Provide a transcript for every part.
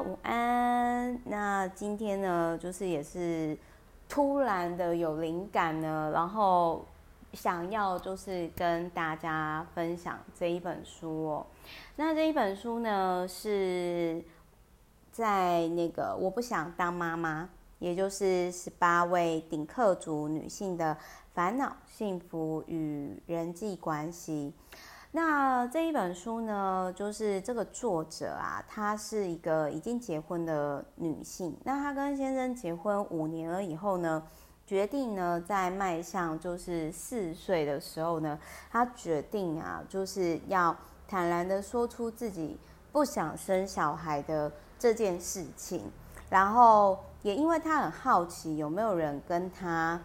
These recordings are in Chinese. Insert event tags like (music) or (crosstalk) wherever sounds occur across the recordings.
午安。那今天呢，就是也是突然的有灵感呢，然后想要就是跟大家分享这一本书哦。那这一本书呢，是在那个我不想当妈妈，也就是十八位顶客族女性的烦恼、幸福与人际关系。那这一本书呢，就是这个作者啊，她是一个已经结婚的女性。那她跟先生结婚五年了以后呢，决定呢，在迈向就是四岁的时候呢，她决定啊，就是要坦然的说出自己不想生小孩的这件事情。然后也因为她很好奇，有没有人跟她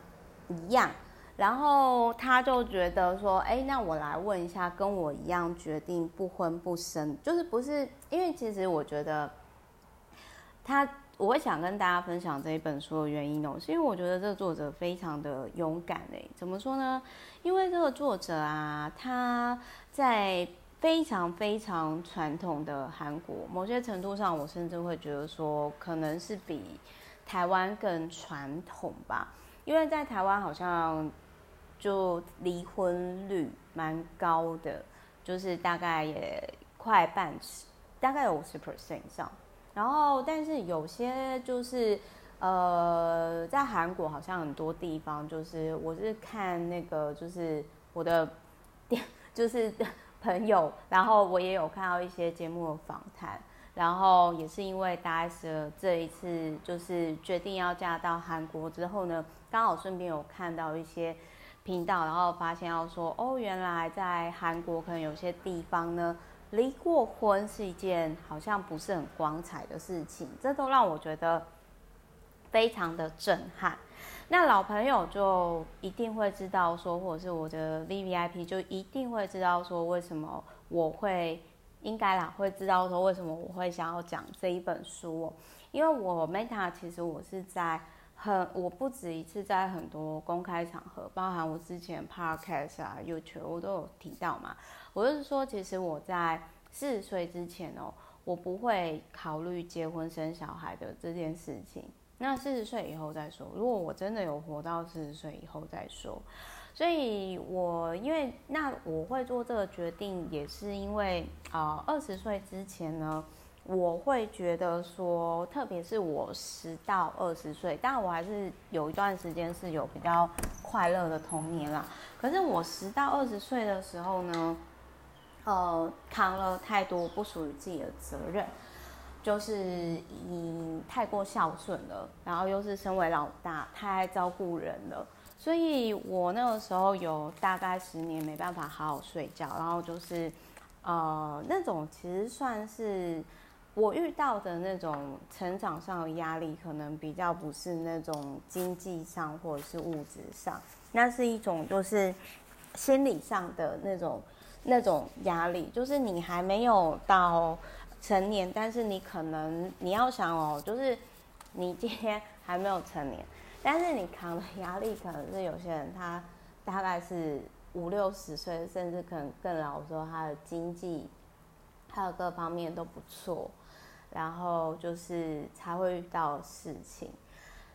一样。然后他就觉得说，哎，那我来问一下，跟我一样决定不婚不生，就是不是？因为其实我觉得他，我想跟大家分享这一本书的原因哦，是因为我觉得这个作者非常的勇敢诶。怎么说呢？因为这个作者啊，他在非常非常传统的韩国，某些程度上，我甚至会觉得说，可能是比台湾更传统吧。因为在台湾好像。就离婚率蛮高的，就是大概也快半，大概有五十 percent 以上。然后，但是有些就是呃，在韩国好像很多地方，就是我是看那个，就是我的，(laughs) 就是朋友，然后我也有看到一些节目的访谈，然后也是因为大 S 这一次就是决定要嫁到韩国之后呢，刚好顺便有看到一些。频道，然后发现要说哦，原来在韩国可能有些地方呢，离过婚是一件好像不是很光彩的事情，这都让我觉得非常的震撼。那老朋友就一定会知道说，或者是我的 VVIP 就一定会知道说，为什么我会应该啦，会知道说为什么我会想要讲这一本书哦，因为我 Meta 其实我是在。很，我不止一次在很多公开场合，包含我之前 Podcast 啊、YouTube，我都有提到嘛。我就是说，其实我在四十岁之前哦，我不会考虑结婚生小孩的这件事情。那四十岁以后再说，如果我真的有活到四十岁以后再说。所以我因为那我会做这个决定，也是因为啊，二十岁之前呢。我会觉得说，特别是我十到二十岁，但我还是有一段时间是有比较快乐的童年啦。可是我十到二十岁的时候呢，呃，扛了太多不属于自己的责任，就是你太过孝顺了，然后又是身为老大，太爱照顾人了，所以我那个时候有大概十年没办法好好睡觉，然后就是呃，那种其实算是。我遇到的那种成长上的压力，可能比较不是那种经济上或者是物质上，那是一种就是心理上的那种那种压力，就是你还没有到成年，但是你可能你要想哦，就是你今天还没有成年，但是你扛的压力可能是有些人他大概是五六十岁，甚至可能更老的时候，他的经济还有各方面都不错。然后就是才会遇到事情，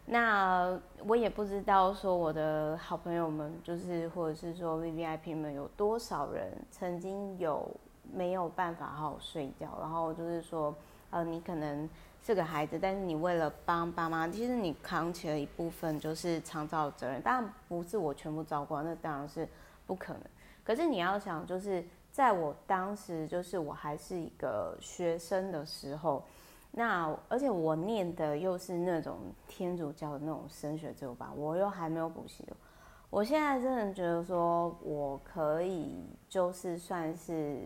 那我也不知道说我的好朋友们，就是或者是说 VVIP 们有多少人曾经有没有办法好好睡觉，然后就是说，呃，你可能是个孩子，但是你为了帮爸妈，其实你扛起了一部分就是长照的责任，当然不是我全部照顾，那当然是不可能。可是你要想就是。在我当时，就是我还是一个学生的时候，那而且我念的又是那种天主教的那种升学之路吧，我又还没有补习。我现在真的觉得说，我可以就是算是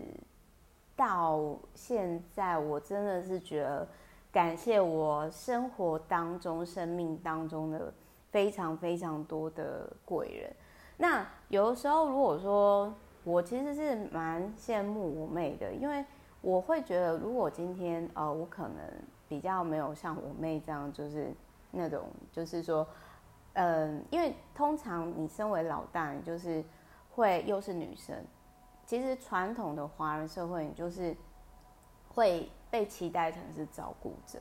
到现在，我真的是觉得感谢我生活当中、生命当中的非常非常多的贵人。那有的时候，如果说。我其实是蛮羡慕我妹的，因为我会觉得，如果今天呃，我可能比较没有像我妹这样，就是那种，就是说，嗯、因为通常你身为老大，你就是会又是女生，其实传统的华人社会，你就是会被期待成是照顾者。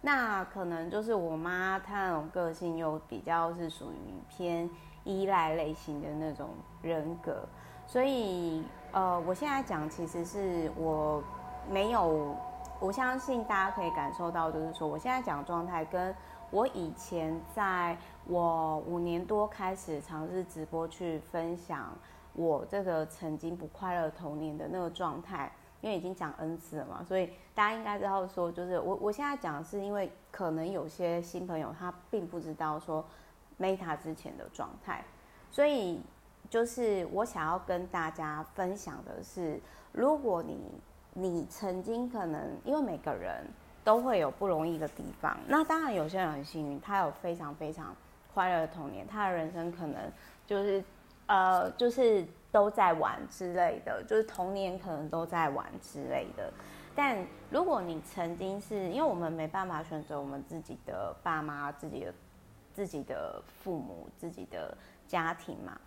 那可能就是我妈她那种个性又比较是属于偏依赖类型的那种人格，所以呃，我现在讲其实是我没有，我相信大家可以感受到，就是说我现在讲状态跟我以前在我五年多开始尝试直播去分享我这个曾经不快乐童年的那个状态。因为已经讲 N 次了嘛，所以大家应该知道说，就是我我现在讲是因为可能有些新朋友他并不知道说 Meta 之前的状态，所以就是我想要跟大家分享的是，如果你你曾经可能因为每个人都会有不容易的地方，那当然有些人很幸运，他有非常非常快乐的童年，他的人生可能就是呃就是。都在玩之类的，就是童年可能都在玩之类的。但如果你曾经是因为我们没办法选择我们自己的爸妈、自己的自己的父母、自己的家庭嘛。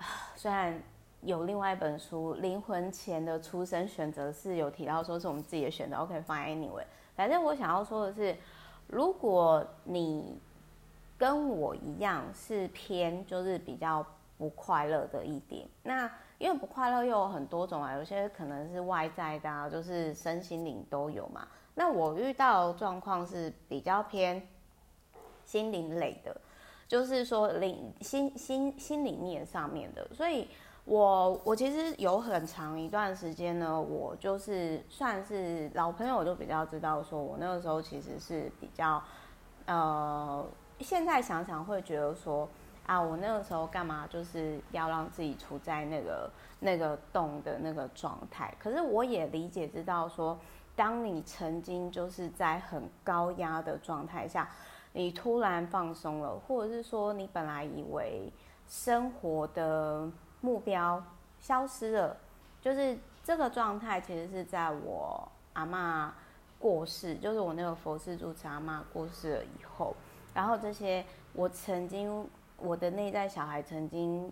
(sighs) 虽然有另外一本书《灵魂前的出生选择》是有提到说是我们自己的选择。OK，fine anyway，反正我想要说的是，如果你跟我一样是偏就是比较。不快乐的一点，那因为不快乐又有很多种啊，有些可能是外在的啊，就是身心灵都有嘛。那我遇到的状况是比较偏心灵类的，就是说灵心心心里面上面的。所以我我其实有很长一段时间呢，我就是算是老朋友，我就比较知道说，我那个时候其实是比较呃，现在想想会觉得说。啊，我那个时候干嘛就是要让自己处在那个那个洞的那个状态？可是我也理解知道说，当你曾经就是在很高压的状态下，你突然放松了，或者是说你本来以为生活的目标消失了，就是这个状态其实是在我阿嬷过世，就是我那个佛事主持阿嬷过世了以后，然后这些我曾经。我的内在小孩曾经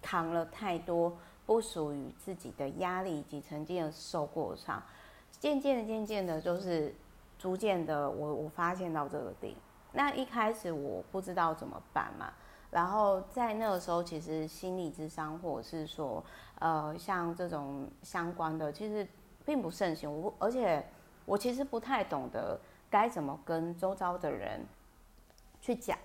扛了太多不属于自己的压力，以及曾经的受过伤，渐渐的、渐渐的，就是逐渐的，我我发现到这个点。那一开始我不知道怎么办嘛，然后在那个时候，其实心理智商或者是说，呃，像这种相关的，其实并不盛行。我而且我其实不太懂得该怎么跟周遭的人去讲。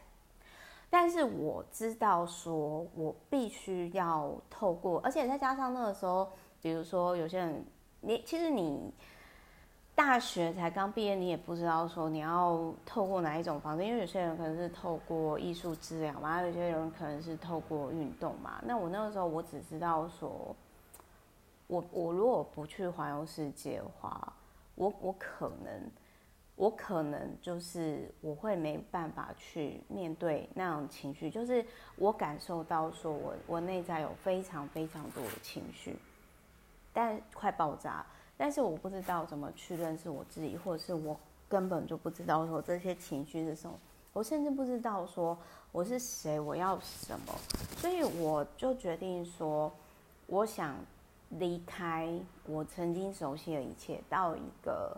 但是我知道，说我必须要透过，而且再加上那个时候，比如说有些人，你其实你大学才刚毕业，你也不知道说你要透过哪一种方式，因为有些人可能是透过艺术治疗嘛，有些人可能是透过运动嘛。那我那个时候，我只知道说，我我如果不去环游世界的话，我我可能。我可能就是我会没办法去面对那种情绪，就是我感受到说我我内在有非常非常多的情绪，但快爆炸，但是我不知道怎么去认识我自己，或者是我根本就不知道说这些情绪是什么，我甚至不知道说我是谁，我要什么，所以我就决定说，我想离开我曾经熟悉的一切，到一个。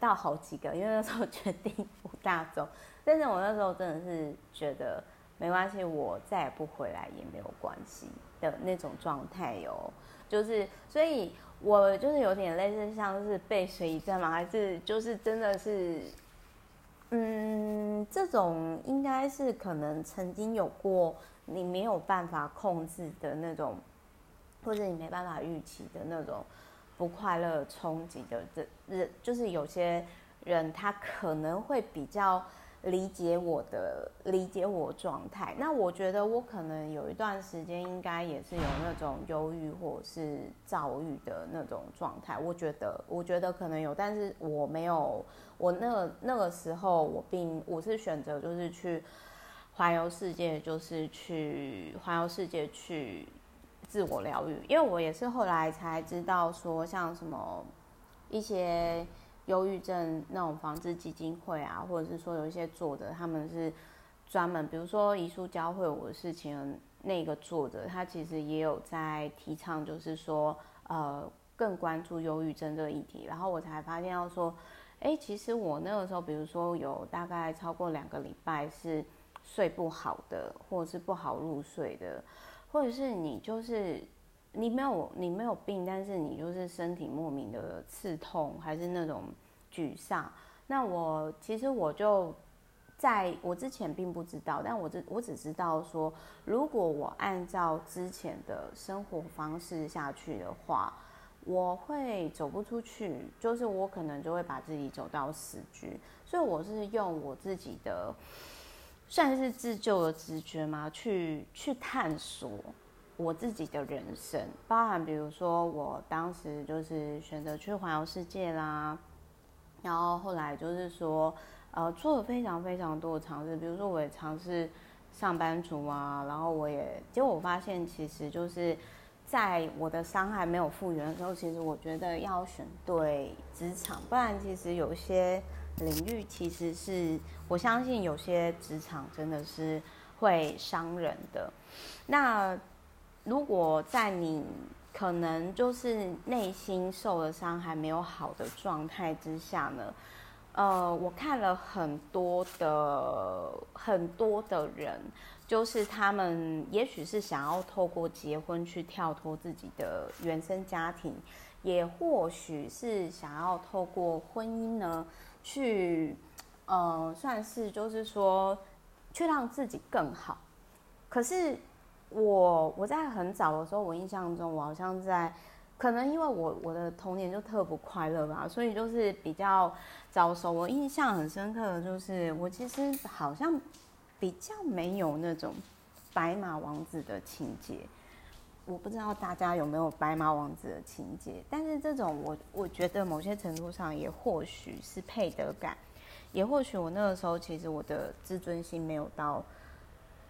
到好几个，因为那时候决定不大走，但是我那时候真的是觉得没关系，我再也不回来也没有关系的那种状态哟。就是，所以我就是有点类似像是背水一战嘛，还是就是真的是，嗯，这种应该是可能曾经有过你没有办法控制的那种，或者你没办法预期的那种。不快乐冲击的这人，就是有些人他可能会比较理解我的理解我状态。那我觉得我可能有一段时间应该也是有那种忧郁或是躁郁的那种状态。我觉得，我觉得可能有，但是我没有。我那个那个时候我并我是选择就是去环游世界，就是去环游世界去。自我疗愈，因为我也是后来才知道说，像什么一些忧郁症那种防治基金会啊，或者是说有一些作者，他们是专门，比如说遗书教会我的事情那个作者，他其实也有在提倡，就是说，呃，更关注忧郁症这个议题，然后我才发现到说，哎，其实我那个时候，比如说有大概超过两个礼拜是睡不好的，或者是不好入睡的，或者是你就是你没有你没有病，但是你就是身体莫名的刺痛，还是那种沮丧。那我其实我就在我之前并不知道，但我只我只知道说，如果我按照之前的生活方式下去的话。我会走不出去，就是我可能就会把自己走到死局，所以我是用我自己的算是自救的直觉嘛，去去探索我自己的人生，包含比如说我当时就是选择去环游世界啦，然后后来就是说呃做了非常非常多的尝试，比如说我也尝试上班族啊，然后我也结果我发现其实就是。在我的伤害没有复原的时候，其实我觉得要选对职场，不然其实有些领域其实是我相信有些职场真的是会伤人的。那如果在你可能就是内心受了伤还没有好的状态之下呢，呃，我看了很多的很多的人。就是他们也许是想要透过结婚去跳脱自己的原生家庭，也或许是想要透过婚姻呢，去，呃，算是就是说，去让自己更好。可是我我在很早的时候，我印象中我好像在，可能因为我我的童年就特不快乐吧，所以就是比较早熟。我印象很深刻的就是，我其实好像。比较没有那种白马王子的情节，我不知道大家有没有白马王子的情节，但是这种我我觉得某些程度上也或许是配得感，也或许我那个时候其实我的自尊心没有到，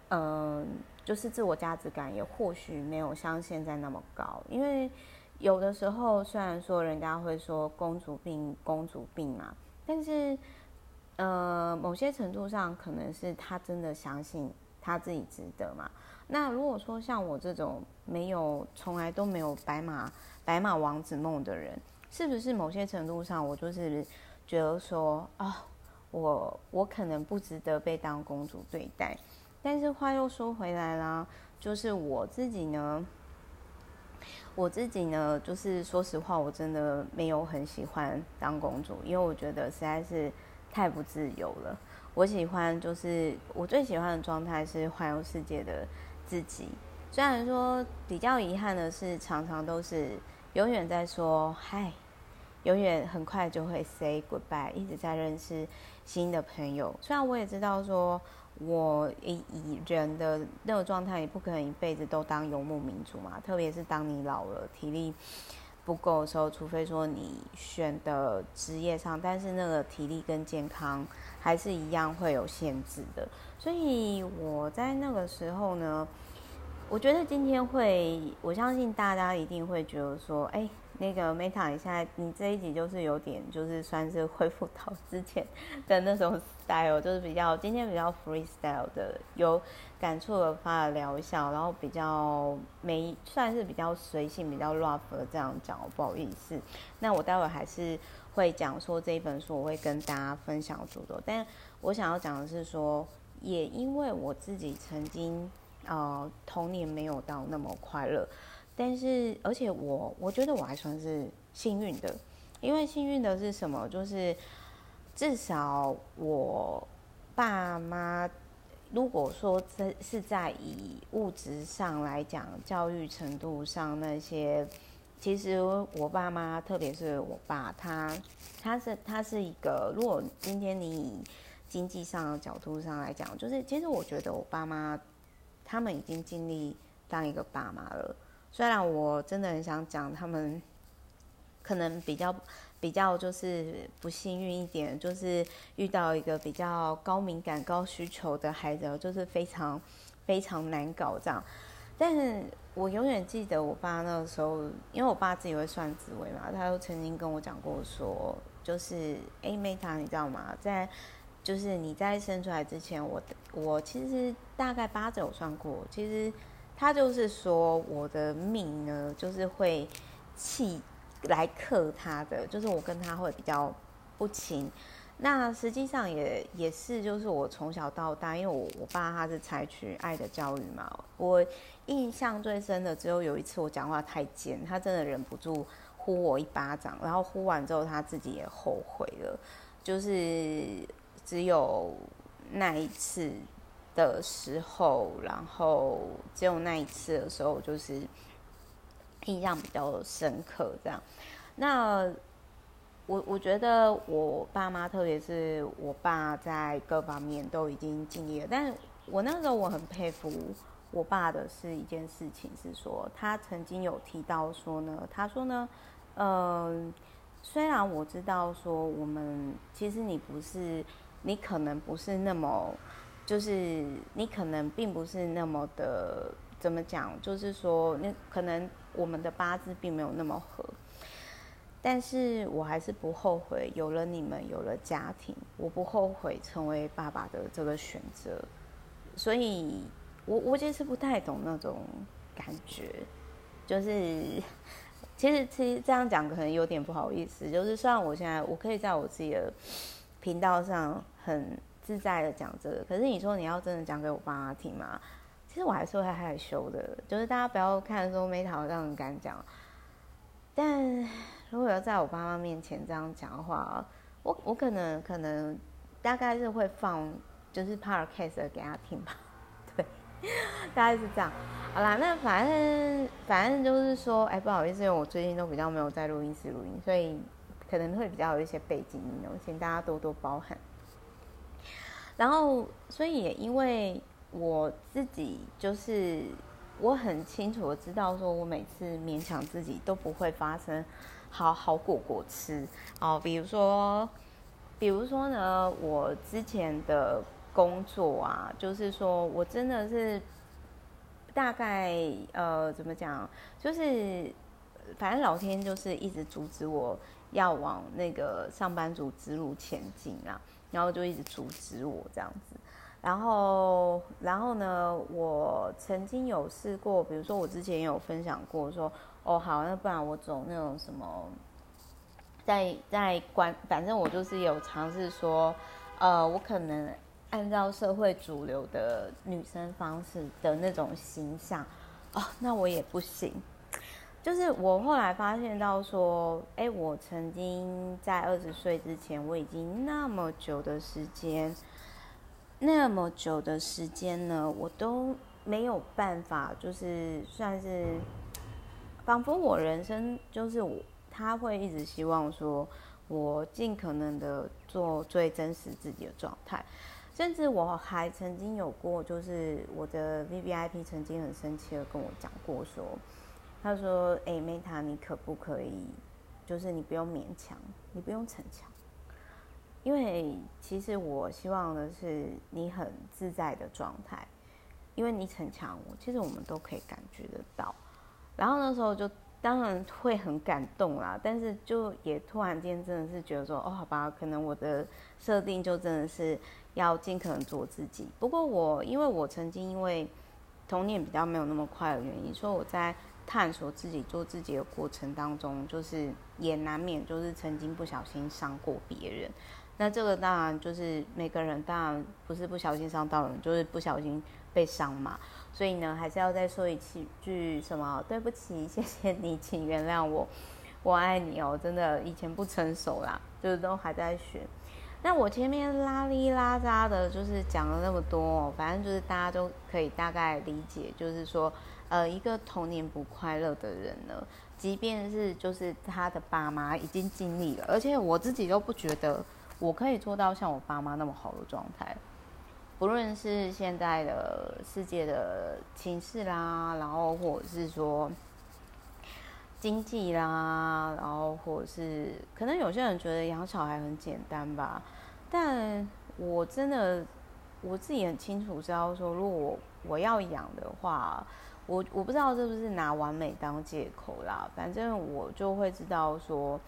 嗯、就是自我价值感也或许没有像现在那么高，因为有的时候虽然说人家会说公主病公主病嘛，但是。呃，某些程度上可能是他真的相信他自己值得嘛。那如果说像我这种没有从来都没有白马白马王子梦的人，是不是某些程度上我就是觉得说啊、哦，我我可能不值得被当公主对待？但是话又说回来啦，就是我自己呢，我自己呢，就是说实话，我真的没有很喜欢当公主，因为我觉得实在是。太不自由了。我喜欢，就是我最喜欢的状态是环游世界的自己。虽然说比较遗憾的是，常常都是永远在说嗨，永远很快就会 say goodbye，一直在认识新的朋友。虽然我也知道说，我以以人的那个状态，你不可能一辈子都当游牧民族嘛。特别是当你老了，体力。不够的时候，除非说你选的职业上，但是那个体力跟健康还是一样会有限制的。所以我在那个时候呢，我觉得今天会，我相信大家一定会觉得说，哎。那个 Meta，你现在你这一集就是有点，就是算是恢复到之前的那种 style，就是比较今天比较 freestyle 的，有感触的发了聊一下，然后比较没算是比较随性、比较 rough 的这样讲，不好意思。那我待会还是会讲说这一本书，我会跟大家分享主轴，但我想要讲的是说，也因为我自己曾经呃童年没有到那么快乐。但是，而且我我觉得我还算是幸运的，因为幸运的是什么？就是至少我爸妈，如果说这是在以物质上来讲，教育程度上那些，其实我爸妈，特别是我爸，他他是他是一个，如果今天你以经济上的角度上来讲，就是其实我觉得我爸妈他们已经尽力当一个爸妈了。虽然我真的很想讲，他们可能比较比较就是不幸运一点，就是遇到一个比较高敏感、高需求的孩子，就是非常非常难搞这样。但是我永远记得我爸那个时候，因为我爸自己会算紫微嘛，他都曾经跟我讲过说，就是哎，Meta，你知道吗？在就是你在生出来之前，我我其实大概八字有算过，其实。他就是说，我的命呢，就是会气来克他的，就是我跟他会比较不亲。那实际上也也是，就是我从小到大，因为我我爸他是采取爱的教育嘛，我印象最深的只有有一次我讲话太尖，他真的忍不住呼我一巴掌，然后呼完之后他自己也后悔了，就是只有那一次的时候，然后只有那一次的时候，就是印象比较深刻这样，那。我我觉得我爸妈，特别是我爸，在各方面都已经尽力了。但我那时候我很佩服我爸的是一件事情，是说他曾经有提到说呢，他说呢，嗯、呃，虽然我知道说我们其实你不是，你可能不是那么，就是你可能并不是那么的怎么讲，就是说那可能我们的八字并没有那么合。但是我还是不后悔有了你们，有了家庭，我不后悔成为爸爸的这个选择。所以我我其实不太懂那种感觉，就是 (laughs) 其实其实这样讲可能有点不好意思。就是虽然我现在我可以在我自己的频道上很自在的讲这个，可是你说你要真的讲给我爸妈听吗？其实我还是会害羞的。就是大家不要看说 Meta 这样敢讲，但。如果要在我爸妈面前这样讲的话，我我可能可能大概是会放就是 podcast 给他听吧，(laughs) 对，大概是这样。好啦，那反正反正就是说，哎，不好意思，因为我最近都比较没有在录音室录音，所以可能会比较有一些背景音，请大家多多包涵。然后，所以也因为我自己就是我很清楚的知道，说我每次勉强自己都不会发生。好好果果吃哦，比如说，比如说呢，我之前的工作啊，就是说我真的是大概呃，怎么讲，就是反正老天就是一直阻止我要往那个上班族之路前进啊，然后就一直阻止我这样子。然后，然后呢，我曾经有试过，比如说我之前有分享过说。哦，好，那不然我走那种什么，在在关，反正我就是有尝试说，呃，我可能按照社会主流的女生方式的那种形象，哦，那我也不行。就是我后来发现到说，哎，我曾经在二十岁之前，我已经那么久的时间，那么久的时间呢，我都没有办法，就是算是。仿佛我人生就是我，他会一直希望说，我尽可能的做最真实自己的状态，甚至我还曾经有过，就是我的 VVIP 曾经很生气的跟我讲过说，他说：“哎，Meta，你可不可以，就是你不用勉强，你不用逞强，因为其实我希望的是你很自在的状态，因为你逞强，我其实我们都可以感觉得到。”然后那时候就当然会很感动啦，但是就也突然间真的是觉得说，哦，好吧，可能我的设定就真的是要尽可能做自己。不过我因为我曾经因为童年比较没有那么快的原因，所以我在探索自己做自己的过程当中，就是也难免就是曾经不小心伤过别人。那这个当然就是每个人当然不是不小心伤到人，就是不小心被伤嘛。所以呢，还是要再说一句什么？对不起，谢谢你，请原谅我，我爱你哦。真的，以前不成熟啦，就是都还在学。那我前面拉哩拉杂的，就是讲了那么多，反正就是大家都可以大概理解，就是说，呃，一个童年不快乐的人呢，即便是就是他的爸妈已经尽力了，而且我自己都不觉得我可以做到像我爸妈那么好的状态。不论是现在的世界的情势啦，然后或者是说经济啦，然后或者是可能有些人觉得养小孩很简单吧，但我真的我自己很清楚知道说，如果我我要养的话，我我不知道是不是拿完美当借口啦，反正我就会知道说，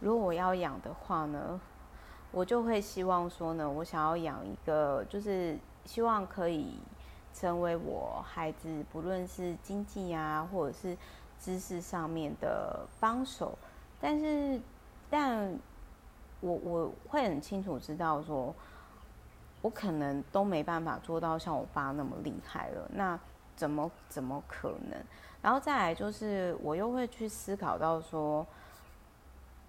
如果我要养的话呢。我就会希望说呢，我想要养一个，就是希望可以成为我孩子，不论是经济啊，或者是知识上面的帮手，但是，但我我会很清楚知道说，我可能都没办法做到像我爸那么厉害了，那怎么怎么可能？然后再来就是，我又会去思考到说，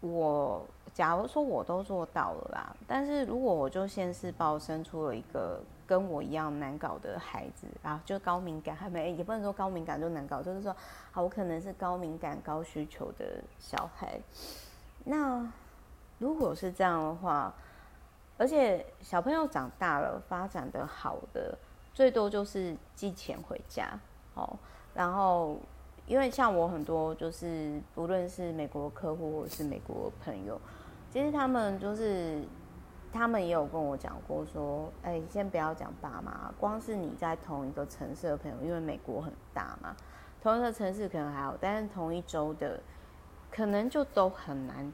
我假如说我都做到了啦，但是如果我就现世报生出了一个。跟我一样难搞的孩子啊，就高敏感，还 (laughs) 没也不能说高敏感就难搞，就是说，好，我可能是高敏感、高需求的小孩。那如果是这样的话，而且小朋友长大了，发展的好的，最多就是寄钱回家，哦，然后因为像我很多就是不论是美国客户或者是美国朋友，其实他们就是。他们也有跟我讲过，说，哎、先不要讲爸妈，光是你在同一个城市的朋友，因为美国很大嘛，同一个城市可能还好，但是同一周的，可能就都很难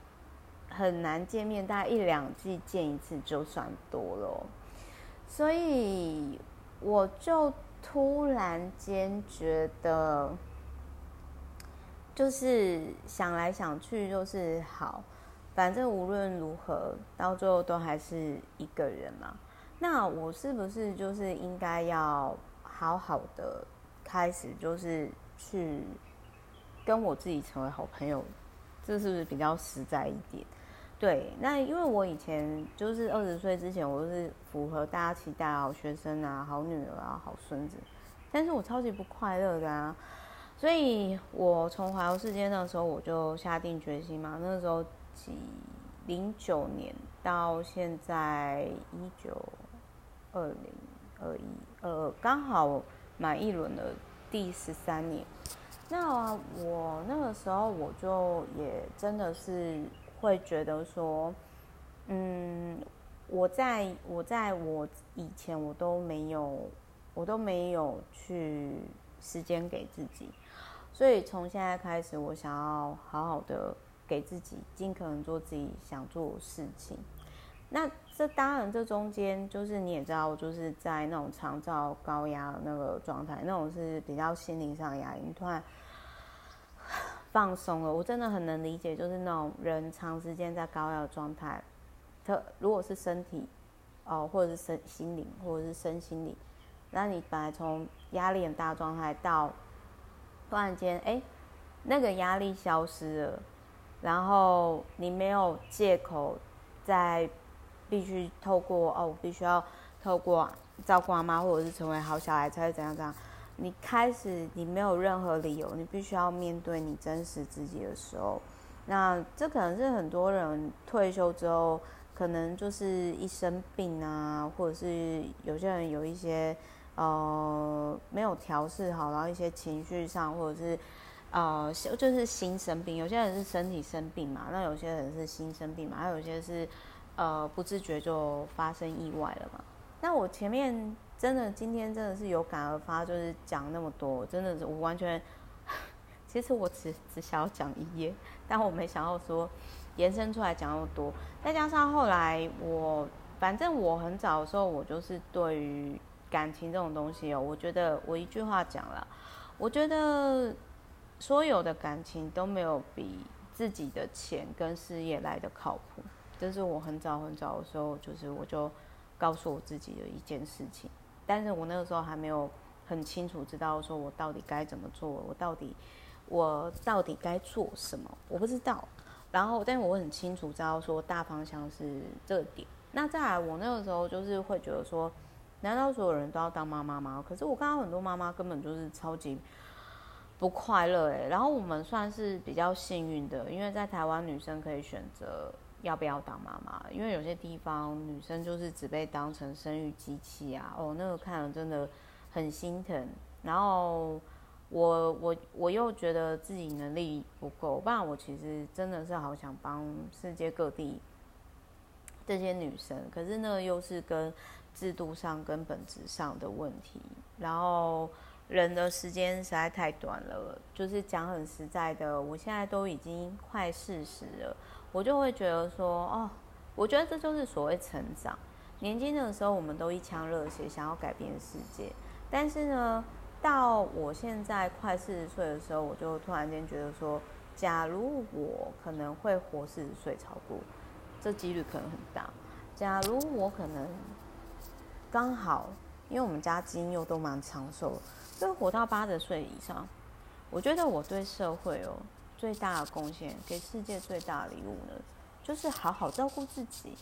很难见面，大概一两季见一次就算多了。所以我就突然间觉得，就是想来想去，就是好。反正无论如何，到最后都还是一个人嘛。那我是不是就是应该要好好的开始，就是去跟我自己成为好朋友？这是不是比较实在一点？对，那因为我以前就是二十岁之前，我都是符合大家期待，好学生啊，好女儿啊，好孙子。但是我超级不快乐的啊，所以我从环游世界那时候，我就下定决心嘛，那时候几。零九年到现在一九二零二一二二，刚好满一轮的第十三年。那我那个时候我就也真的是会觉得说，嗯，我在我在我以前我都没有我都没有去时间给自己，所以从现在开始，我想要好好的。给自己尽可能做自己想做的事情。那这当然，这中间就是你也知道，就是在那种长照高压的那个状态，那种是比较心灵上压力。你突然放松了，我真的很能理解，就是那种人长时间在高压的状态，他如果是身体哦，或者是身心灵，或者是身心灵，那你本来从压力很大状态到突然间，哎，那个压力消失了。然后你没有借口，再必须透过哦，我必须要透过照顾妈妈，或者是成为好小孩才会怎样怎样。你开始你没有任何理由，你必须要面对你真实自己的时候，那这可能是很多人退休之后，可能就是一生病啊，或者是有些人有一些呃没有调试好，然后一些情绪上或者是。呃，就是心生病，有些人是身体生病嘛，那有些人是心生病嘛，还有些是呃不自觉就发生意外了嘛。那我前面真的今天真的是有感而发，就是讲那么多，真的是我完全，(laughs) 其实我只只想要讲一页，但我没想到说延伸出来讲那么多，再加上后来我反正我很早的时候，我就是对于感情这种东西哦，我觉得我一句话讲了，我觉得。所有的感情都没有比自己的钱跟事业来的靠谱，这是我很早很早的时候，就是我就告诉我自己的一件事情。但是我那个时候还没有很清楚知道说我到底该怎么做，我到底我到底该做什么，我不知道。然后，但是我很清楚知道说大方向是这点。那再来，我那个时候就是会觉得说，难道所有人都要当妈妈吗？可是我看到很多妈妈根本就是超级。不快乐哎，然后我们算是比较幸运的，因为在台湾女生可以选择要不要当妈妈，因为有些地方女生就是只被当成生育机器啊，哦，那个看了真的很心疼。然后我我我又觉得自己能力不够，不然我其实真的是好想帮世界各地这些女生，可是那个又是跟制度上跟本质上的问题，然后。人的时间实在太短了，就是讲很实在的，我现在都已经快四十了，我就会觉得说，哦，我觉得这就是所谓成长。年轻的时候，我们都一腔热血，想要改变世界，但是呢，到我现在快四十岁的时候，我就突然间觉得说，假如我可能会活四十岁超过，这几率可能很大。假如我可能刚好，因为我们家基因又都蛮长寿，就活到八十岁以上，我觉得我对社会哦最大的贡献，给世界最大的礼物呢，就是好好照顾自己，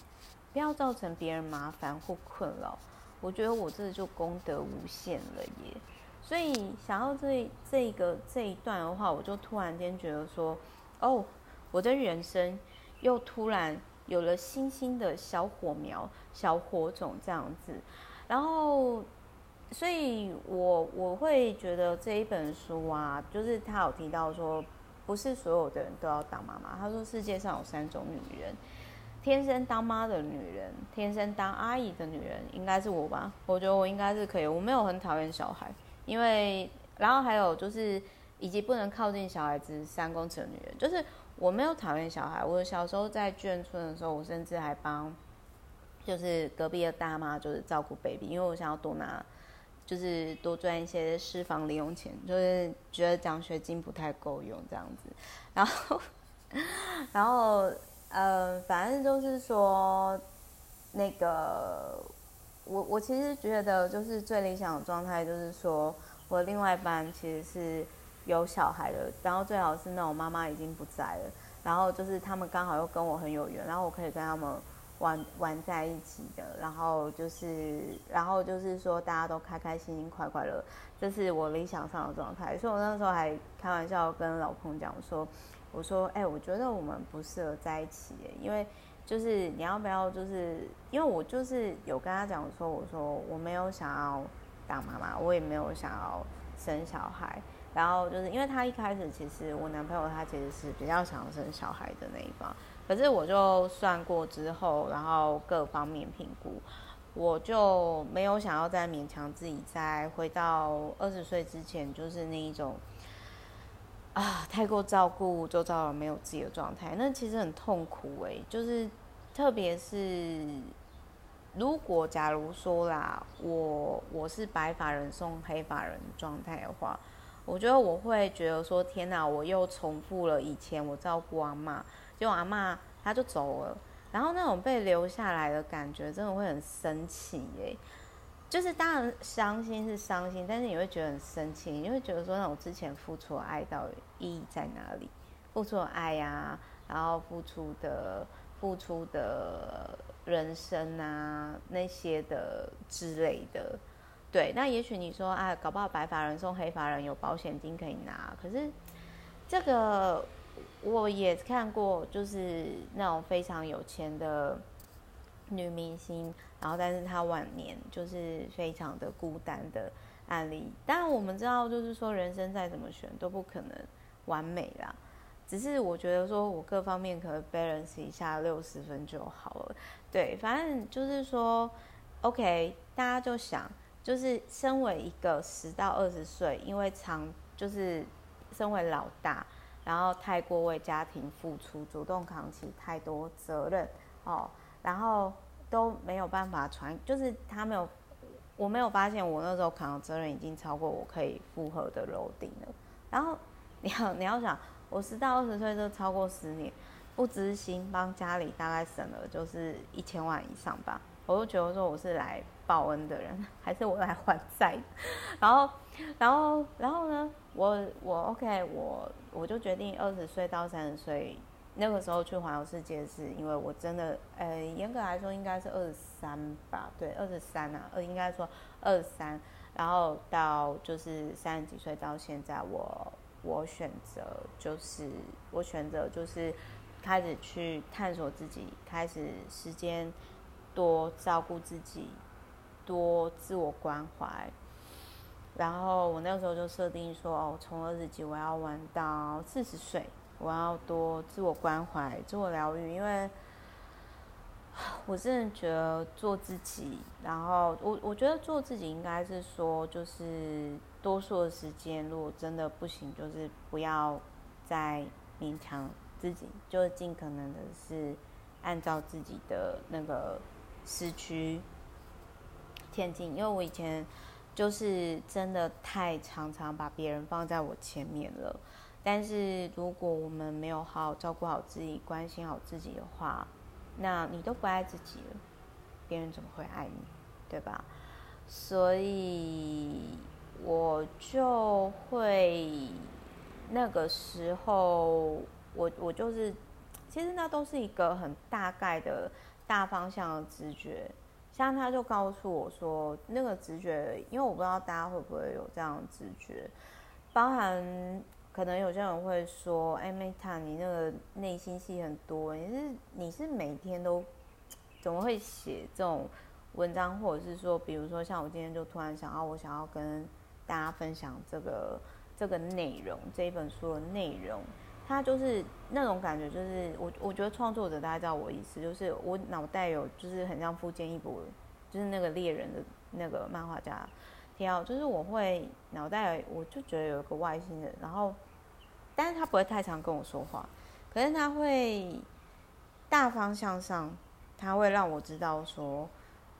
不要造成别人麻烦或困扰。我觉得我这就功德无限了耶。所以想到这这个这一段的话，我就突然间觉得说，哦，我的人生又突然有了新兴的小火苗、小火种这样子。然后，所以我我会觉得这一本书啊，就是他有提到说，不是所有的人都要当妈妈。他说世界上有三种女人：天生当妈的女人，天生当阿姨的女人，应该是我吧？我觉得我应该是可以，我没有很讨厌小孩。因为，然后还有就是，以及不能靠近小孩子三公尺的女人，就是我没有讨厌小孩。我小时候在眷村的时候，我甚至还帮，就是隔壁的大妈就是照顾 baby，因为我想要多拿，就是多赚一些私房零用钱，就是觉得奖学金不太够用这样子。然后，(laughs) 然后，呃，反正就是说，那个。我我其实觉得，就是最理想的状态，就是说我另外一半其实是有小孩的，然后最好是那种妈妈已经不在了，然后就是他们刚好又跟我很有缘，然后我可以跟他们玩玩在一起的，然后就是然后就是说大家都开开心心、快快乐，这是我理想上的状态。所以我那时候还开玩笑跟老公讲说，我说，哎、我觉得我们不适合在一起，因为。就是你要不要？就是因为我就是有跟他讲说，我说我没有想要当妈妈，我也没有想要生小孩。然后就是因为他一开始其实我男朋友他其实是比较想要生小孩的那一方，可是我就算过之后，然后各方面评估，我就没有想要再勉强自己再回到二十岁之前，就是那一种。啊，太过照顾周遭人，没有自己的状态，那其实很痛苦哎。就是，特别是如果假如说啦，我我是白发人送黑发人状态的话，我觉得我会觉得说，天哪，我又重复了以前我照顾阿妈，结果阿嬷她就走了，然后那种被留下来的感觉，真的会很生气耶。就是当然伤心是伤心，但是你会觉得很生气，你会觉得说，那我之前付出爱到底意义在哪里？付出爱呀、然后付出的付出的人生啊，那些的之类的，对。那也许你说，啊，搞不好白发人送黑发人有保险金可以拿，可是这个我也看过，就是那种非常有钱的女明星。然后，但是她晚年就是非常的孤单的案例。当然，我们知道，就是说人生再怎么选都不可能完美啦。只是我觉得说，我各方面可能 balance 一下六十分就好了。对，反正就是说，OK，大家就想，就是身为一个十到二十岁，因为长就是身为老大，然后太过为家庭付出，主动扛起太多责任哦，然后。都没有办法传，就是他没有，我没有发现我那时候扛的责任已经超过我可以负荷的楼顶了。然后你要你要想，我十到二十岁就超过十年，不知心帮家里大概省了就是一千万以上吧。我就觉得说我是来报恩的人，还是我来还债？然后 (laughs) 然后然后呢，我我 OK，我我就决定二十岁到三十岁。那个时候去环游世界，是因为我真的，呃，严格来说应该是二十三吧，对，二十三啊，呃，应该说二十三，然后到就是三十几岁到现在，我我选择就是我选择就是开始去探索自己，开始时间多照顾自己，多自我关怀，然后我那时候就设定说，哦，从二十几我要玩到四十岁。我要多自我关怀、自我疗愈，因为我真的觉得做自己。然后我我觉得做自己应该是说，就是多数的时间，如果真的不行，就是不要再勉强自己，就尽可能的是按照自己的那个时区前进。因为我以前就是真的太常常把别人放在我前面了。但是如果我们没有好好照顾好自己，关心好自己的话，那你都不爱自己了，别人怎么会爱你？对吧？所以我就会那个时候，我我就是，其实那都是一个很大概的大方向的直觉。像他就告诉我说，那个直觉，因为我不知道大家会不会有这样的直觉，包含可能有些人会说，哎，Meta，你那个内心戏很多，你是你是每天都怎么会写这种文章，或者是说，比如说像我今天就突然想到，我想要跟大家分享这个这个内容，这一本书的内容。他就是那种感觉，就是我我觉得创作者大家知道我意思，就是我脑袋有就是很像富坚义博，就是那个猎人的那个漫画家，提到就是我会脑袋我就觉得有一个外星人，然后但是他不会太常跟我说话，可是他会大方向上，他会让我知道说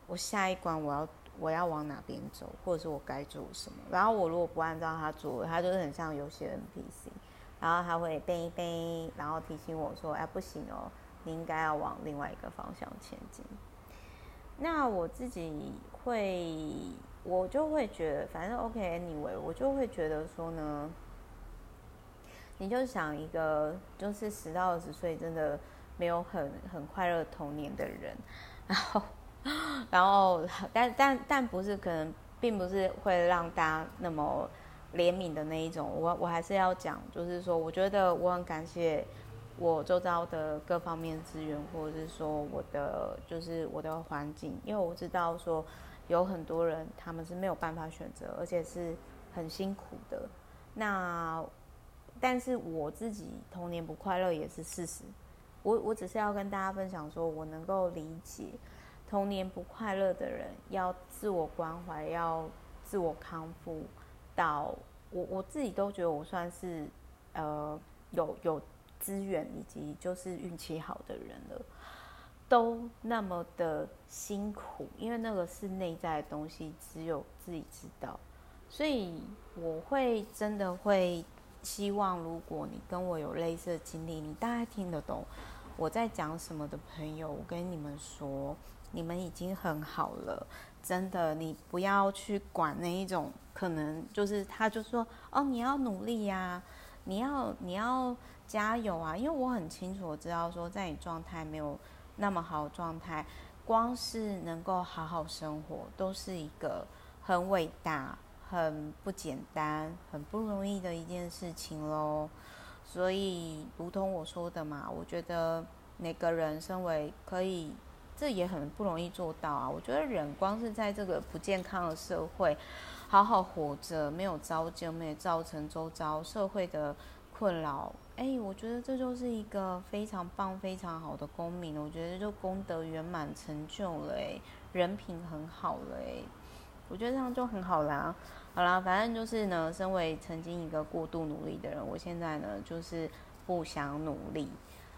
我下一关我要我要往哪边走，或者是我该做什么，然后我如果不按照他做，他就是很像游戏 NPC。然后他会背一背，然后提醒我说：“哎，不行哦，你应该要往另外一个方向前进。”那我自己会，我就会觉得，反正 OK，Anyway，我就会觉得说呢，你就想一个，就是十到二十岁真的没有很很快乐童年的人，(laughs) 然后，然后，但但但不是，可能并不是会让大家那么。怜悯的那一种，我我还是要讲，就是说，我觉得我很感谢我周遭的各方面资源，或者是说我的就是我的环境，因为我知道说有很多人他们是没有办法选择，而且是很辛苦的。那但是我自己童年不快乐也是事实。我我只是要跟大家分享说，我能够理解童年不快乐的人要自我关怀，要自我康复。到我我自己都觉得我算是呃有有资源以及就是运气好的人了，都那么的辛苦，因为那个是内在的东西，只有自己知道，所以我会真的会希望，如果你跟我有类似的经历，你大概听得懂我在讲什么的朋友，我跟你们说，你们已经很好了，真的，你不要去管那一种。可能就是他就说哦，你要努力呀、你要你要加油啊！因为我很清楚我知道说，在你状态没有那么好状态，光是能够好好生活，都是一个很伟大、很不简单、很不容易的一件事情喽。所以，如同我说的嘛，我觉得每个人身为可以，这也很不容易做到啊。我觉得人光是在这个不健康的社会。好好活着，没有造就，没有造成周遭社会的困扰。哎，我觉得这就是一个非常棒、非常好的公民。我觉得就功德圆满成就了，哎，人品很好了，哎，我觉得这样就很好啦。好啦，反正就是呢，身为曾经一个过度努力的人，我现在呢就是不想努力，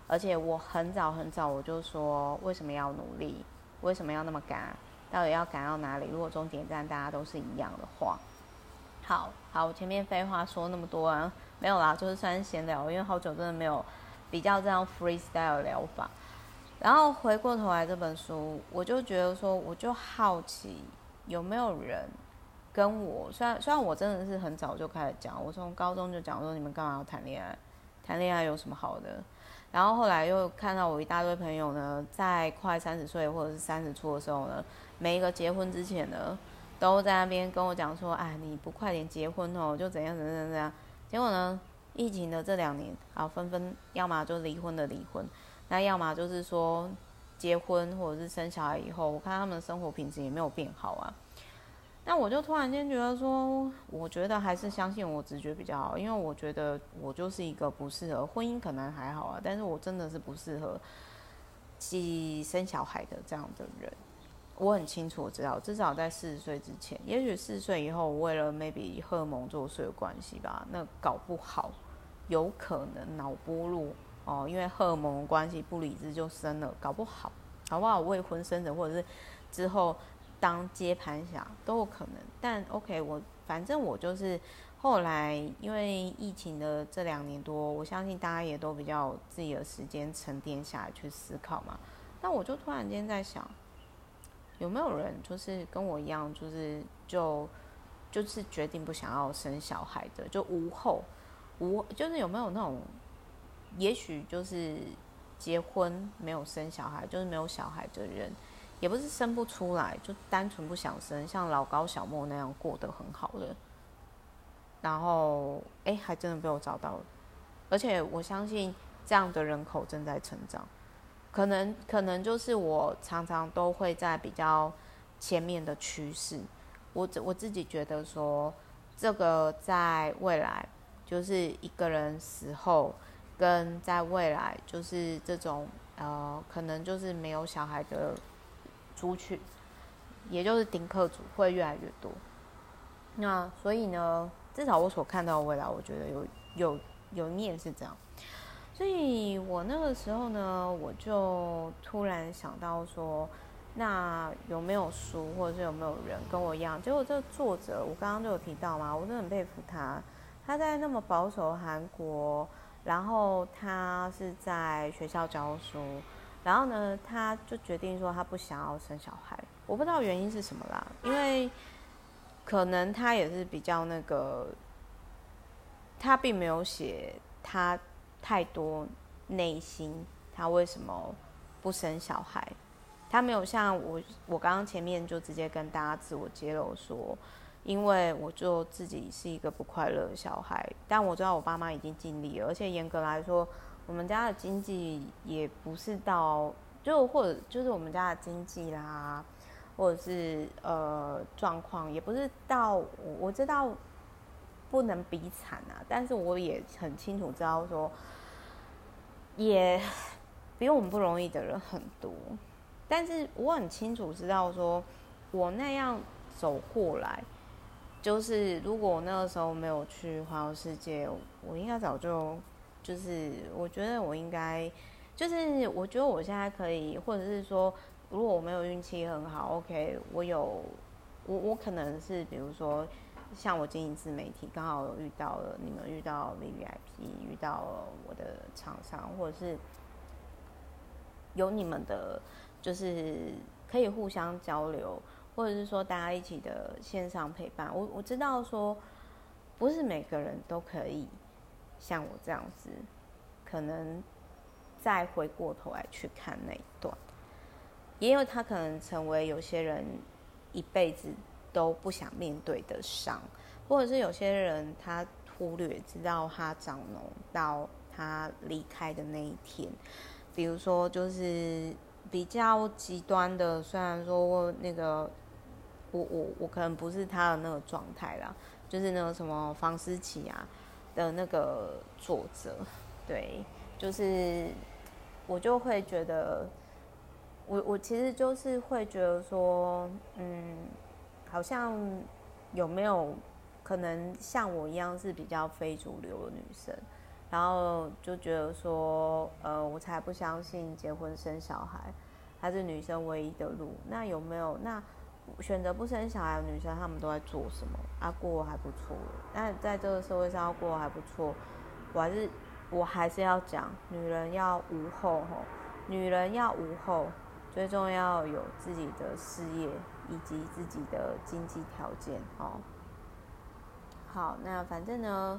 而且我很早很早我就说，为什么要努力？为什么要那么赶？到底要赶到哪里？如果终点站大家都是一样的话，好好，我前面废话说那么多啊，没有啦，就是算闲聊，因为好久真的没有比较这样 freestyle 疗法。然后回过头来这本书，我就觉得说，我就好奇有没有人跟我，虽然虽然我真的是很早就开始讲，我从高中就讲说，你们干嘛要谈恋爱？谈恋爱有什么好的？然后后来又看到我一大堆朋友呢，在快三十岁或者是三十出的时候呢。每一个结婚之前呢，都在那边跟我讲说：“哎，你不快点结婚哦，就怎样怎样怎样。”结果呢，疫情的这两年，啊，纷纷要么就离婚的离婚，那要么就是说结婚或者是生小孩以后，我看他们的生活品质也没有变好啊。那我就突然间觉得说，我觉得还是相信我直觉比较好，因为我觉得我就是一个不适合婚姻，可能还好啊，但是我真的是不适合去生小孩的这样的人。我很清楚，我知道，至少在四十岁之前，也许四十岁以后，为了 maybe 荷尔蒙作祟的关系吧，那搞不好有可能脑波路哦，因为荷尔蒙关系不理智就生了，搞不好，好不好？未婚生子，或者是之后当接盘侠都有可能。但 OK，我反正我就是后来因为疫情的这两年多，我相信大家也都比较有自己的时间沉淀下来去思考嘛。那我就突然间在想，有没有人就是跟我一样，就是就就是决定不想要生小孩的，就无后无，就是有没有那种，也许就是结婚没有生小孩，就是没有小孩的人，也不是生不出来，就单纯不想生，像老高、小莫那样过得很好的，然后哎，还真的被我找到了，而且我相信这样的人口正在成长。可能可能就是我常常都会在比较前面的趋势，我我自己觉得说，这个在未来就是一个人死后，跟在未来就是这种呃，可能就是没有小孩的族群，也就是丁克族会越来越多。那所以呢，至少我所看到未来，我觉得有有有念是这样。所以我那个时候呢，我就突然想到说，那有没有书，或者是有没有人跟我一样？结果这个作者，我刚刚就有提到嘛，我真的很佩服他。他在那么保守韩国，然后他是在学校教书，然后呢，他就决定说他不想要生小孩。我不知道原因是什么啦，因为可能他也是比较那个，他并没有写他。太多内心，他为什么不生小孩？他没有像我，我刚刚前面就直接跟大家自我揭露说，因为我就自己是一个不快乐的小孩，但我知道我爸妈已经尽力了，而且严格来说，我们家的经济也不是到，就或者就是我们家的经济啦，或者是呃状况也不是到，我我知道不能比惨啊，但是我也很清楚知道说。也比我们不容易的人很多，但是我很清楚知道说，我那样走过来，就是如果我那个时候没有去环游世界，我应该早就就是我觉得我应该就是我觉得我现在可以，或者是说，如果我没有运气很好，OK，我有我我可能是比如说。像我经营自媒体，刚好遇到了你们，遇到 VVIP，遇到了我的厂商，或者是有你们的，就是可以互相交流，或者是说大家一起的线上陪伴。我我知道说，不是每个人都可以像我这样子，可能再回过头来去看那一段，也有他可能成为有些人一辈子。都不想面对的伤，或者是有些人他忽略，直到他长脓到他离开的那一天。比如说，就是比较极端的，虽然说那个我我我可能不是他的那个状态啦，就是那个什么房思琪啊的那个作者，对，就是我就会觉得，我我其实就是会觉得说，嗯。好像有没有可能像我一样是比较非主流的女生，然后就觉得说，呃，我才不相信结婚生小孩还是女生唯一的路。那有没有那选择不生小孩的女生，她们都在做什么？啊，过还不错。那在这个社会上要过还不错，我还是我还是要讲，女人要无后吼，女人要无后，最重要有自己的事业。以及自己的经济条件哦。好，那反正呢，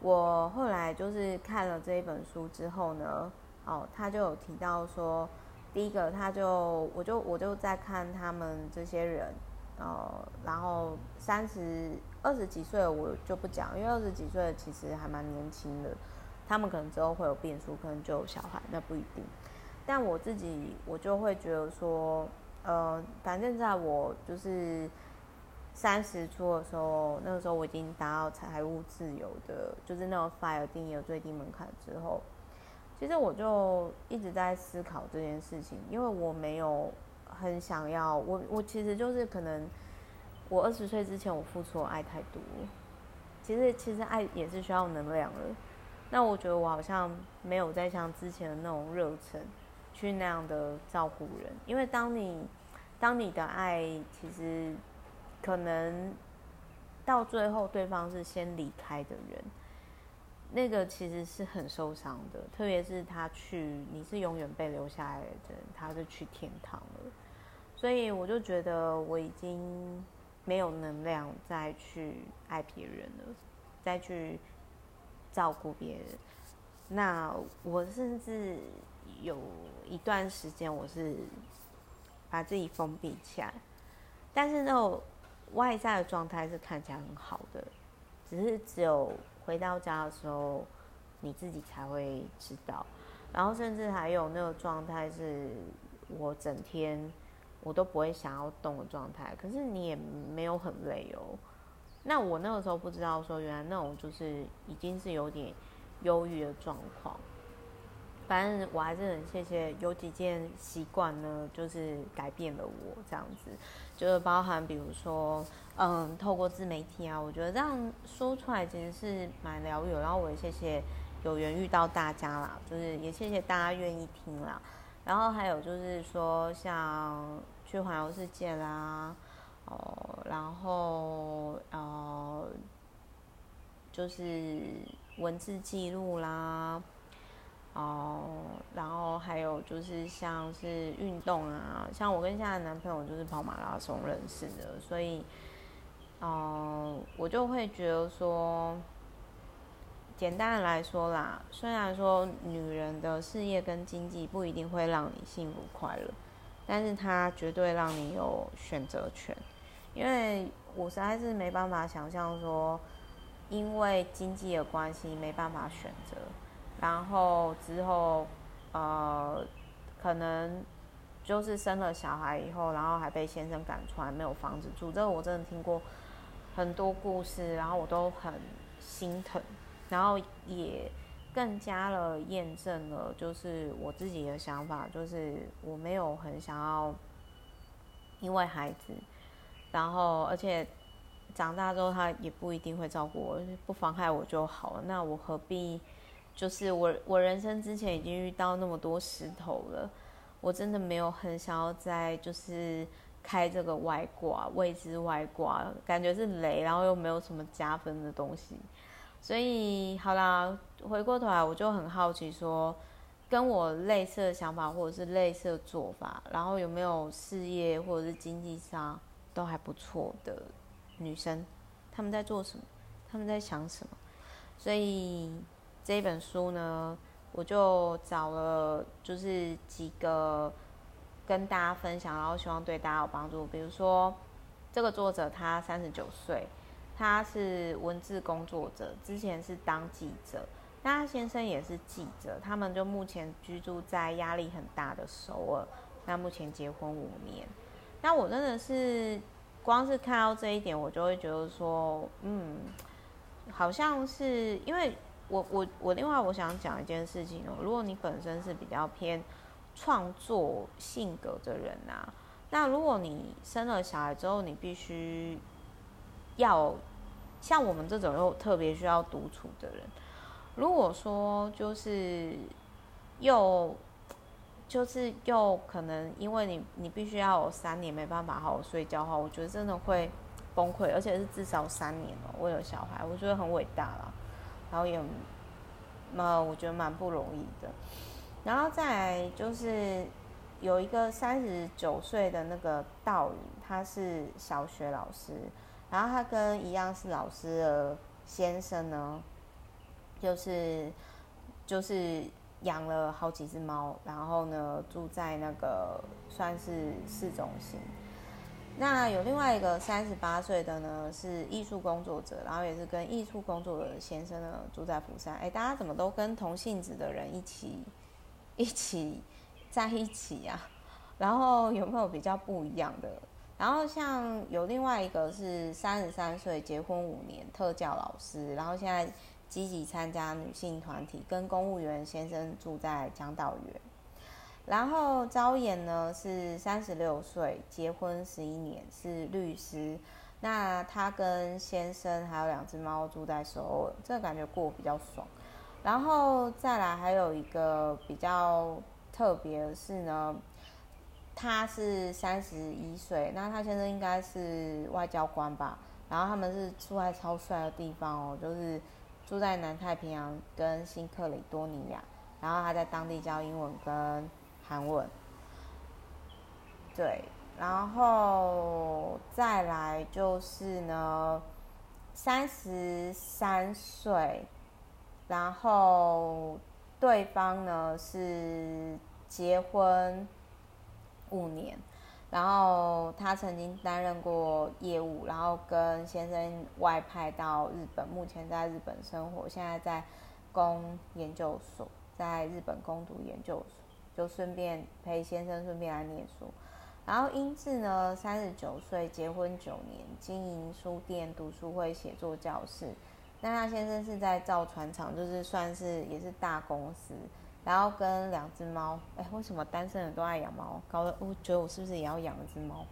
我后来就是看了这一本书之后呢，哦，他就有提到说，第一个，他就我就我就在看他们这些人，呃，然后三十二十几岁我就不讲，因为二十几岁其实还蛮年轻的，他们可能之后会有变数，可能就有小孩，那不一定。但我自己我就会觉得说。呃，反正在我就是三十出的时候，那个时候我已经达到财务自由的，就是那种 FIRE 定义的最低门槛之后，其实我就一直在思考这件事情，因为我没有很想要，我我其实就是可能我二十岁之前我付出爱太多，其实其实爱也是需要能量的，那我觉得我好像没有再像之前的那种热忱。去那样的照顾人，因为当你当你的爱其实可能到最后对方是先离开的人，那个其实是很受伤的，特别是他去，你是永远被留下来的人，他是去天堂了。所以我就觉得我已经没有能量再去爱别人了，再去照顾别人。那我甚至有一段时间我是把自己封闭起来，但是那种外在的状态是看起来很好的，只是只有回到家的时候你自己才会知道。然后甚至还有那个状态是我整天我都不会想要动的状态，可是你也没有很累哦。那我那个时候不知道说原来那种就是已经是有点。忧郁的状况，反正我还是很谢谢有几件习惯呢，就是改变了我这样子，就是包含比如说，嗯，透过自媒体啊，我觉得这样说出来其实是蛮疗愈。然后我也谢谢有缘遇到大家啦，就是也谢谢大家愿意听啦。然后还有就是说，像去环游世界啦，哦，然后呃，就是。文字记录啦，哦，然后还有就是像是运动啊，像我跟现在的男朋友就是跑马拉松认识的，所以，哦，我就会觉得说，简单的来说啦，虽然说女人的事业跟经济不一定会让你幸福快乐，但是它绝对让你有选择权，因为我实在是没办法想象说。因为经济的关系没办法选择，然后之后，呃，可能就是生了小孩以后，然后还被先生赶出来，没有房子住。这个我真的听过很多故事，然后我都很心疼，然后也更加了验证了，就是我自己的想法，就是我没有很想要因为孩子，然后而且。长大之后，他也不一定会照顾我，不妨害我就好了。那我何必？就是我，我人生之前已经遇到那么多石头了，我真的没有很想要再就是开这个外挂，未知外挂，感觉是雷，然后又没有什么加分的东西。所以，好啦，回过头来，我就很好奇说，跟我类似的想法或者是类似的做法，然后有没有事业或者是经济上都还不错的。女生，他们在做什么？他们在想什么？所以这一本书呢，我就找了就是几个跟大家分享，然后希望对大家有帮助。比如说，这个作者他三十九岁，他是文字工作者，之前是当记者，那他先生也是记者，他们就目前居住在压力很大的首尔，那目前结婚五年。那我真的是。光是看到这一点，我就会觉得说，嗯，好像是因为我我我另外我想讲一件事情哦，如果你本身是比较偏创作性格的人啊，那如果你生了小孩之后，你必须要像我们这种又特别需要独处的人，如果说就是又。就是又可能因为你你必须要有三年没办法好好睡觉的话，我觉得真的会崩溃，而且是至少三年哦。为了小孩，我觉得很伟大啦，然后也，呃，我觉得蛮不容易的。然后再来就是有一个三十九岁的那个道宇，他是小学老师，然后他跟一样是老师的先生呢，就是就是。养了好几只猫，然后呢，住在那个算是市中心。那有另外一个三十八岁的呢，是艺术工作者，然后也是跟艺术工作的先生呢住在釜山。哎，大家怎么都跟同性质的人一起一起在一起呀？然后有没有比较不一样的？然后像有另外一个是三十三岁，结婚五年，特教老师，然后现在。积极参加女性团体，跟公务员先生住在江道园。然后昭妍呢是三十六岁，结婚十一年，是律师。那他跟先生还有两只猫住在首尔，这个感觉过比较爽。然后再来还有一个比较特别的是呢，他是三十一岁，那他先生应该是外交官吧？然后他们是住在超帅的地方哦，就是住在南太平洋跟新克里多尼亚，然后他在当地教英文跟韩文。对，然后再来就是呢，三十三岁，然后对方呢是结婚五年。然后他曾经担任过业务，然后跟先生外派到日本，目前在日本生活，现在在攻研究所，在日本攻读研究所，就顺便陪先生顺便来念书。然后英智呢，三十九岁，结婚九年，经营书店、读书会、写作教室。那他先生是在造船厂，就是算是也是大公司。然后跟两只猫，哎，为什么单身人都爱养猫？搞得我觉得我是不是也要养一只猫？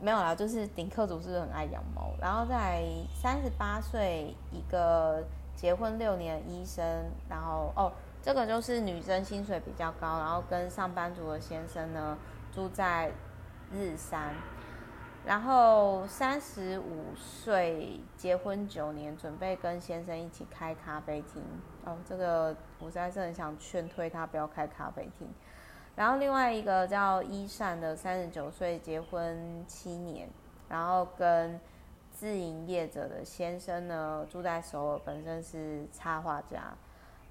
没有啦，就是顶客族是不是很爱养猫？然后在三十八岁，一个结婚六年的医生，然后哦，这个就是女生薪水比较高，然后跟上班族的先生呢住在日山。然后三十五岁结婚九年，准备跟先生一起开咖啡厅。哦，这个我实在是很想劝退他不要开咖啡厅。然后另外一个叫伊善的三十九岁结婚七年，然后跟自营业者的先生呢住在首尔，本身是插画家。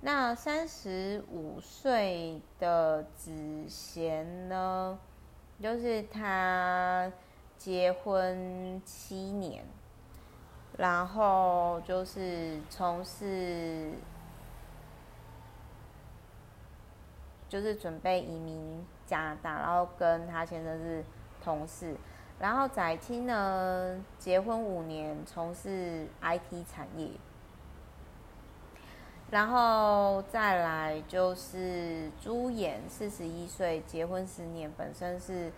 那三十五岁的子贤呢，就是他。结婚七年，然后就是从事，就是准备移民加拿大，然后跟他先生是同事。然后载清呢，结婚五年，从事 IT 产业。然后再来就是朱妍，四十一岁，结婚十年，本身是。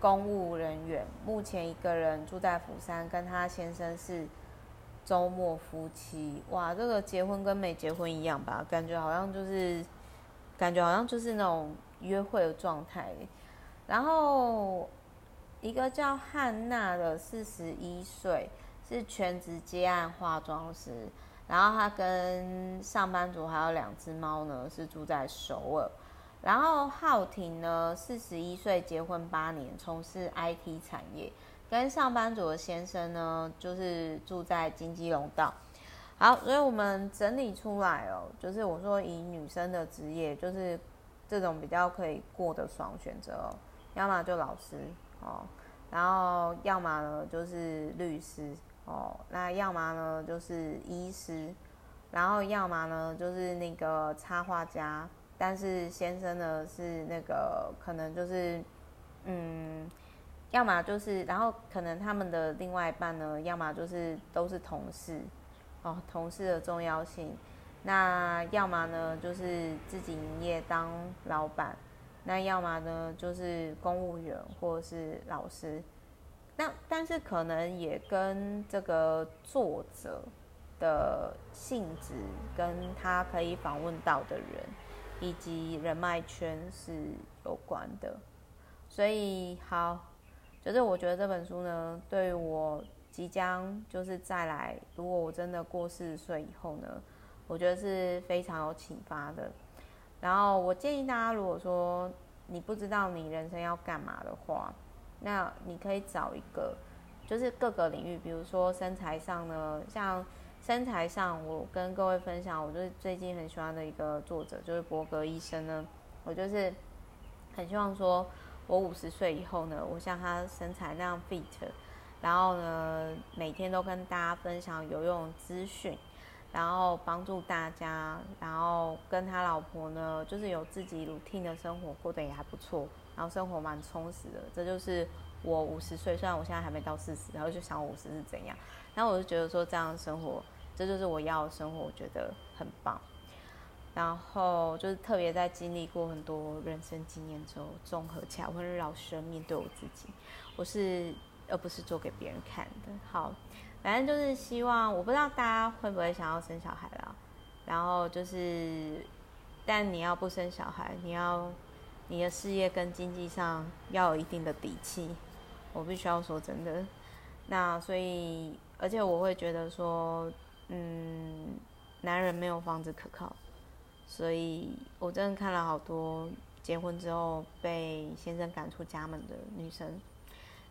公务人员目前一个人住在釜山，跟他先生是周末夫妻。哇，这个结婚跟没结婚一样吧？感觉好像就是，感觉好像就是那种约会的状态。然后一个叫汉娜的四十一岁，是全职接案化妆师。然后他跟上班族还有两只猫呢，是住在首尔。然后浩庭呢，四十一岁，结婚八年，从事 IT 产业，跟上班族的先生呢，就是住在金鸡龙道。好，所以我们整理出来哦，就是我说以女生的职业，就是这种比较可以过得爽选择哦，要么就老师哦，然后要么呢就是律师哦，那要么呢就是医师，然后要么呢就是那个插画家。但是先生呢是那个可能就是，嗯，要么就是，然后可能他们的另外一半呢，要么就是都是同事，哦，同事的重要性。那要么呢就是自己营业当老板，那要么呢就是公务员或者是老师。那但是可能也跟这个作者的性质，跟他可以访问到的人。以及人脉圈是有关的，所以好，就是我觉得这本书呢，对于我即将就是再来，如果我真的过四十岁以后呢，我觉得是非常有启发的。然后我建议大家，如果说你不知道你人生要干嘛的话，那你可以找一个，就是各个领域，比如说身材上呢，像。身材上，我跟各位分享，我就是最近很喜欢的一个作者，就是伯格医生呢。我就是很希望说，我五十岁以后呢，我像他身材那样 fit，然后呢，每天都跟大家分享有用资讯，然后帮助大家，然后跟他老婆呢，就是有自己 routine 的生活，过得也还不错，然后生活蛮充实的。这就是我五十岁，虽然我现在还没到四十，然后就想我五十是怎样。然后我就觉得说，这样的生活，这就是我要的生活，我觉得很棒。然后就是特别在经历过很多人生经验之后，综合起来，我会老实面对我自己，我是而不是做给别人看的。好，反正就是希望，我不知道大家会不会想要生小孩啦。然后就是，但你要不生小孩，你要你的事业跟经济上要有一定的底气。我必须要说真的，那所以，而且我会觉得说，嗯，男人没有房子可靠，所以我真的看了好多结婚之后被先生赶出家门的女生，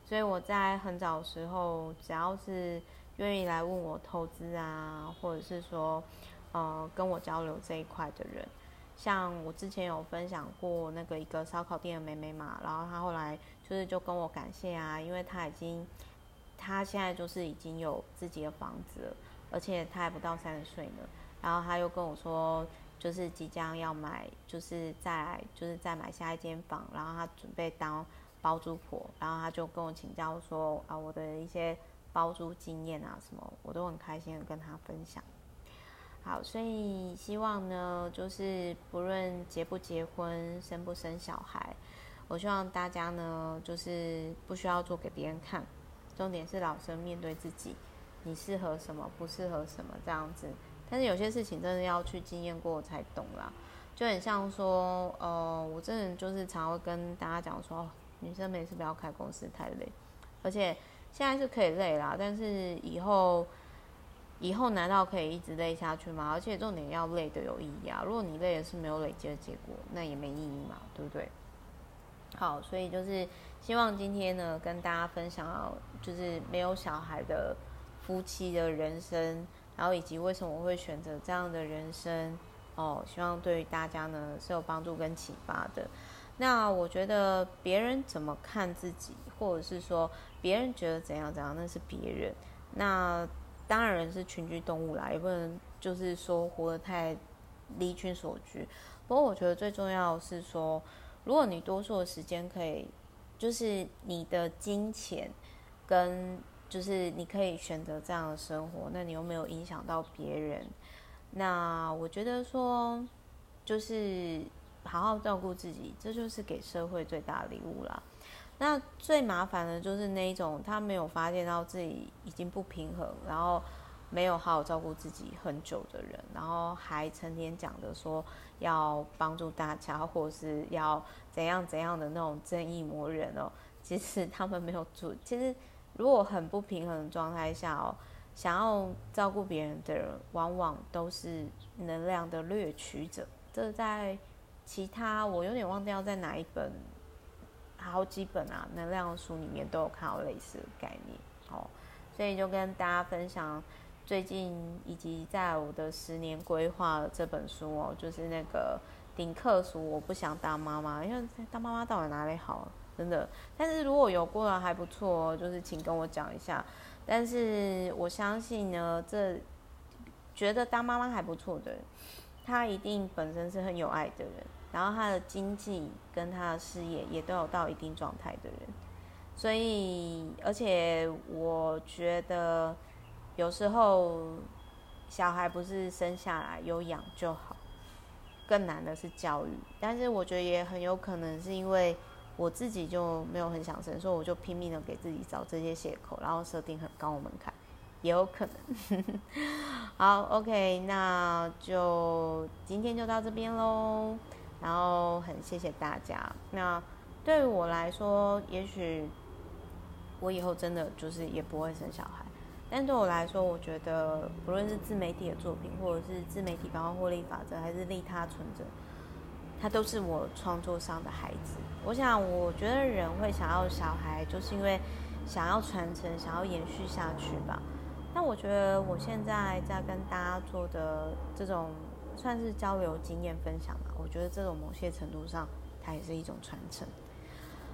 所以我在很早时候，只要是愿意来问我投资啊，或者是说，呃，跟我交流这一块的人。像我之前有分享过那个一个烧烤店的妹妹嘛，然后她后来就是就跟我感谢啊，因为她已经，她现在就是已经有自己的房子了，而且她还不到三十岁呢。然后她又跟我说，就是即将要买，就是再来就是再买下一间房，然后她准备当包租婆，然后她就跟我请教说啊，我的一些包租经验啊什么，我都很开心的跟她分享。好，所以希望呢，就是不论结不结婚、生不生小孩，我希望大家呢，就是不需要做给别人看，重点是老生面对自己，你适合什么，不适合什么这样子。但是有些事情真的要去经验过才懂啦，就很像说，呃，我真的就是常会跟大家讲说，女生没事不要开公司太累，而且现在是可以累啦，但是以后。以后难道可以一直累下去吗？而且重点要累的有意义啊！如果你累的是没有累积的结果，那也没意义嘛，对不对？好，所以就是希望今天呢，跟大家分享，就是没有小孩的夫妻的人生，然后以及为什么我会选择这样的人生哦，希望对于大家呢是有帮助跟启发的。那我觉得别人怎么看自己，或者是说别人觉得怎样怎样，那是别人。那当然人是群居动物啦，也不能就是说活得太离群索居。不过我觉得最重要是说，如果你多数的时间可以，就是你的金钱跟就是你可以选择这样的生活，那你又没有影响到别人，那我觉得说就是好好照顾自己，这就是给社会最大的礼物啦。那最麻烦的就是那一种，他没有发现到自己已经不平衡，然后没有好好照顾自己很久的人，然后还成天讲的说要帮助大家，或是要怎样怎样的那种正义魔人哦。其实他们没有做。其实如果很不平衡的状态下哦，想要照顾别人的人，往往都是能量的掠取者。这在其他我有点忘掉在哪一本。好几本啊，能量书里面都有看到类似的概念哦，所以就跟大家分享最近以及在我的十年规划这本书哦，就是那个顶客书，我不想当妈妈，因为当妈妈到底哪里好，真的。但是如果有过的还不错哦，就是请跟我讲一下。但是我相信呢，这觉得当妈妈还不错的人，他一定本身是很有爱的人。然后他的经济跟他的事业也都有到一定状态的人，所以而且我觉得有时候小孩不是生下来有养就好，更难的是教育。但是我觉得也很有可能是因为我自己就没有很想生，所以我就拼命的给自己找这些借口，然后设定很高的门槛，也有可能。(laughs) 好，OK，那就今天就到这边喽。然后很谢谢大家。那对于我来说，也许我以后真的就是也不会生小孩。但对我来说，我觉得不论是自媒体的作品，或者是自媒体包括获利法则，还是利他存者，它都是我创作上的孩子。我想，我觉得人会想要小孩，就是因为想要传承，想要延续下去吧。但我觉得我现在在跟大家做的这种。算是交流经验分享吧，我觉得这种某些程度上，它也是一种传承。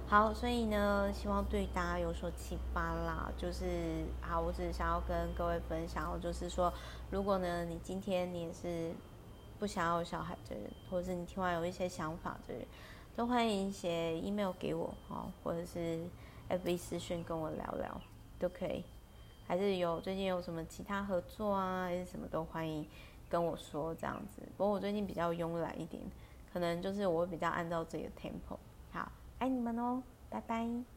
好，所以呢，希望对大家有所启发啦。就是好，我只是想要跟各位分享，就是说，如果呢，你今天你也是不想要小孩的人，或者是你听完有一些想法的人，都欢迎写 email 给我哦，或者是 FB 私讯跟我聊聊都可以。还是有最近有什么其他合作啊，还是什么都欢迎。跟我说这样子，不过我最近比较慵懒一点，可能就是我比较按照自己的 tempo。好，爱你们哦，拜拜。